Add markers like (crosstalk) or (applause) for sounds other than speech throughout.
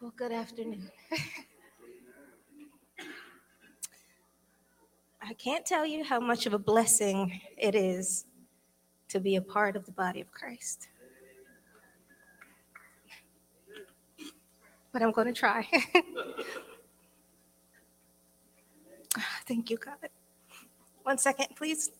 Well, good afternoon. I can't tell you how much of a blessing it is to be a part of the body of Christ. But I'm going to try. (laughs) Thank you, God. One second, please.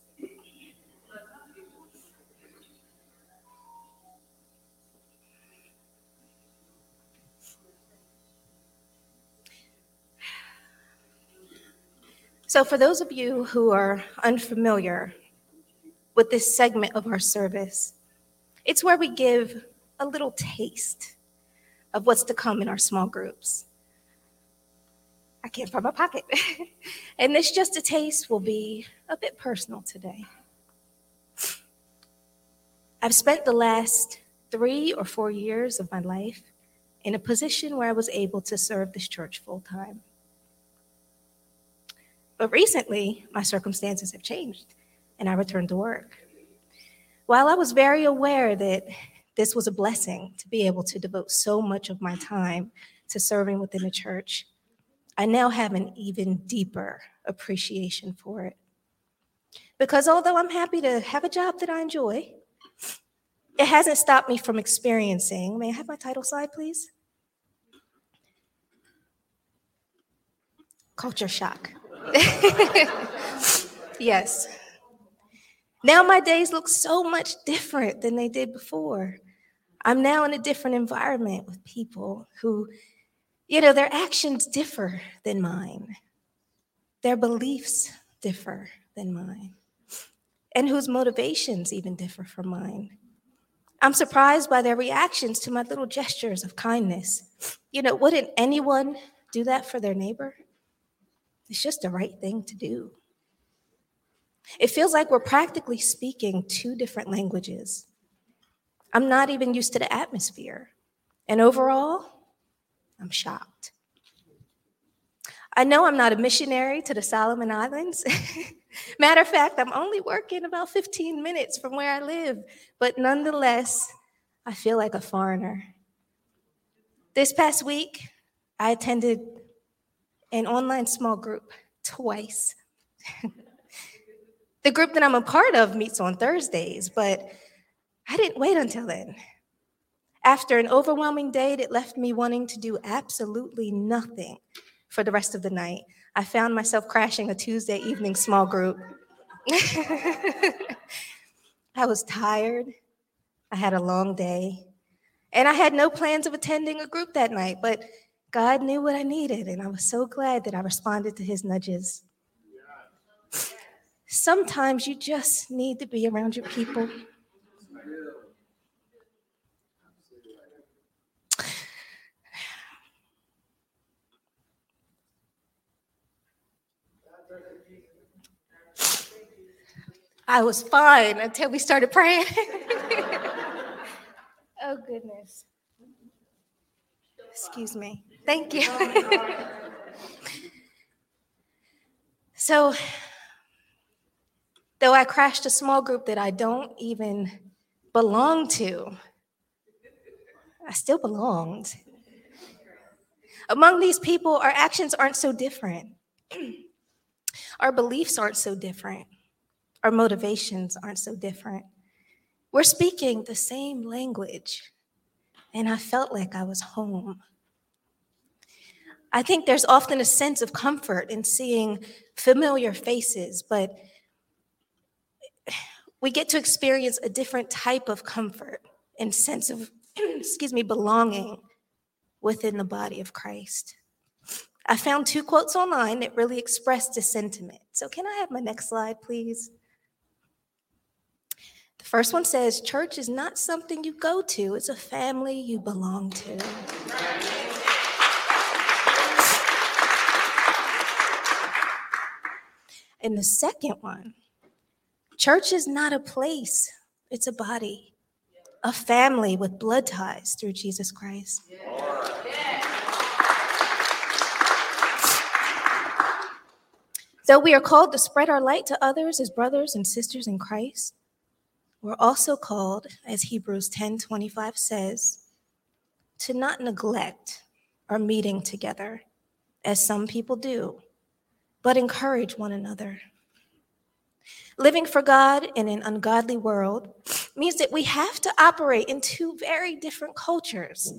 So, for those of you who are unfamiliar with this segment of our service, it's where we give a little taste of what's to come in our small groups. I can't find my pocket. (laughs) and this just a taste will be a bit personal today. I've spent the last three or four years of my life in a position where I was able to serve this church full time. But recently, my circumstances have changed and I returned to work. While I was very aware that this was a blessing to be able to devote so much of my time to serving within the church, I now have an even deeper appreciation for it. Because although I'm happy to have a job that I enjoy, it hasn't stopped me from experiencing. May I have my title slide, please? Culture shock. (laughs) yes. Now my days look so much different than they did before. I'm now in a different environment with people who, you know, their actions differ than mine, their beliefs differ than mine, and whose motivations even differ from mine. I'm surprised by their reactions to my little gestures of kindness. You know, wouldn't anyone do that for their neighbor? It's just the right thing to do. It feels like we're practically speaking two different languages. I'm not even used to the atmosphere. And overall, I'm shocked. I know I'm not a missionary to the Solomon Islands. (laughs) Matter of fact, I'm only working about 15 minutes from where I live, but nonetheless, I feel like a foreigner. This past week, I attended an online small group twice. (laughs) the group that I'm a part of meets on Thursdays, but I didn't wait until then. After an overwhelming day that left me wanting to do absolutely nothing for the rest of the night, I found myself crashing a Tuesday evening small group. (laughs) I was tired. I had a long day. And I had no plans of attending a group that night, but God knew what I needed, and I was so glad that I responded to his nudges. Sometimes you just need to be around your people. I was fine until we started praying. (laughs) oh, goodness. Excuse me. Thank you. so, though I crashed a small group that I don't even belong to, I still belonged. Among these people, our actions aren't so different. (clears throat) our beliefs aren't so different. Our motivations aren't so different. We're speaking the same language, and I felt like I was home. I think there's often a sense of comfort in seeing familiar faces, but we get to experience a different type of comfort and sense of, (clears throat) excuse me, belonging within the body of Christ. I found two quotes online that really expressed this sentiment. So, can I have my next slide, please? The first one says, Church is not something you go to, it's a family you belong to. And the second one, church is not a place, it's a body, a family with blood ties through Jesus Christ. Though we are called to spread our light to others as brothers and sisters in Christ, we're also called, as Hebrews 10 25 says, to not neglect our meeting together, as some people do, but encourage one another. Living for God in an ungodly world means that we have to operate in two very different cultures,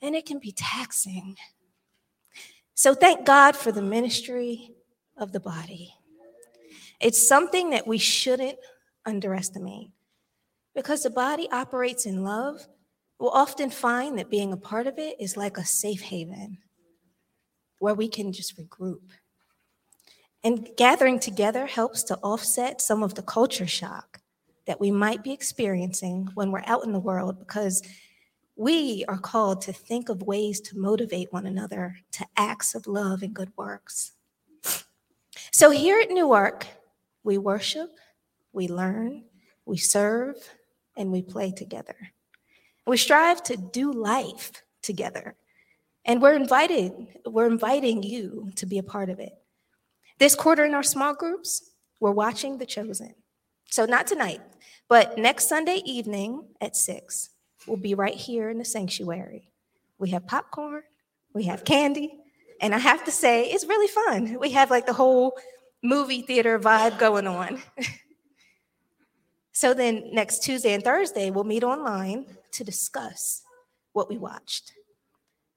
and it can be taxing. So thank God for the ministry of the body. It's something that we shouldn't underestimate because the body operates in love. We'll often find that being a part of it is like a safe haven where we can just regroup. And gathering together helps to offset some of the culture shock that we might be experiencing when we're out in the world because we are called to think of ways to motivate one another to acts of love and good works. So here at Newark, we worship, we learn, we serve, and we play together. We strive to do life together. And we're invited, we're inviting you to be a part of it. This quarter in our small groups, we're watching The Chosen. So not tonight, but next Sunday evening at 6, we'll be right here in the sanctuary. We have popcorn, we have candy, and I have to say, it's really fun. We have like the whole movie theater vibe going on. (laughs) so then next Tuesday and Thursday, we'll meet online to discuss what we watched.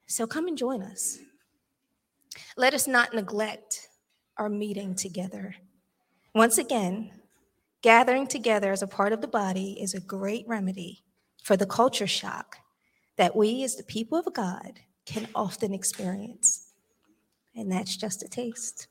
So come and join us. Let us not neglect our meeting together. Once again, gathering together as a part of the body is a great remedy for the culture shock that we, as the people of God, can often experience. And that's just a taste.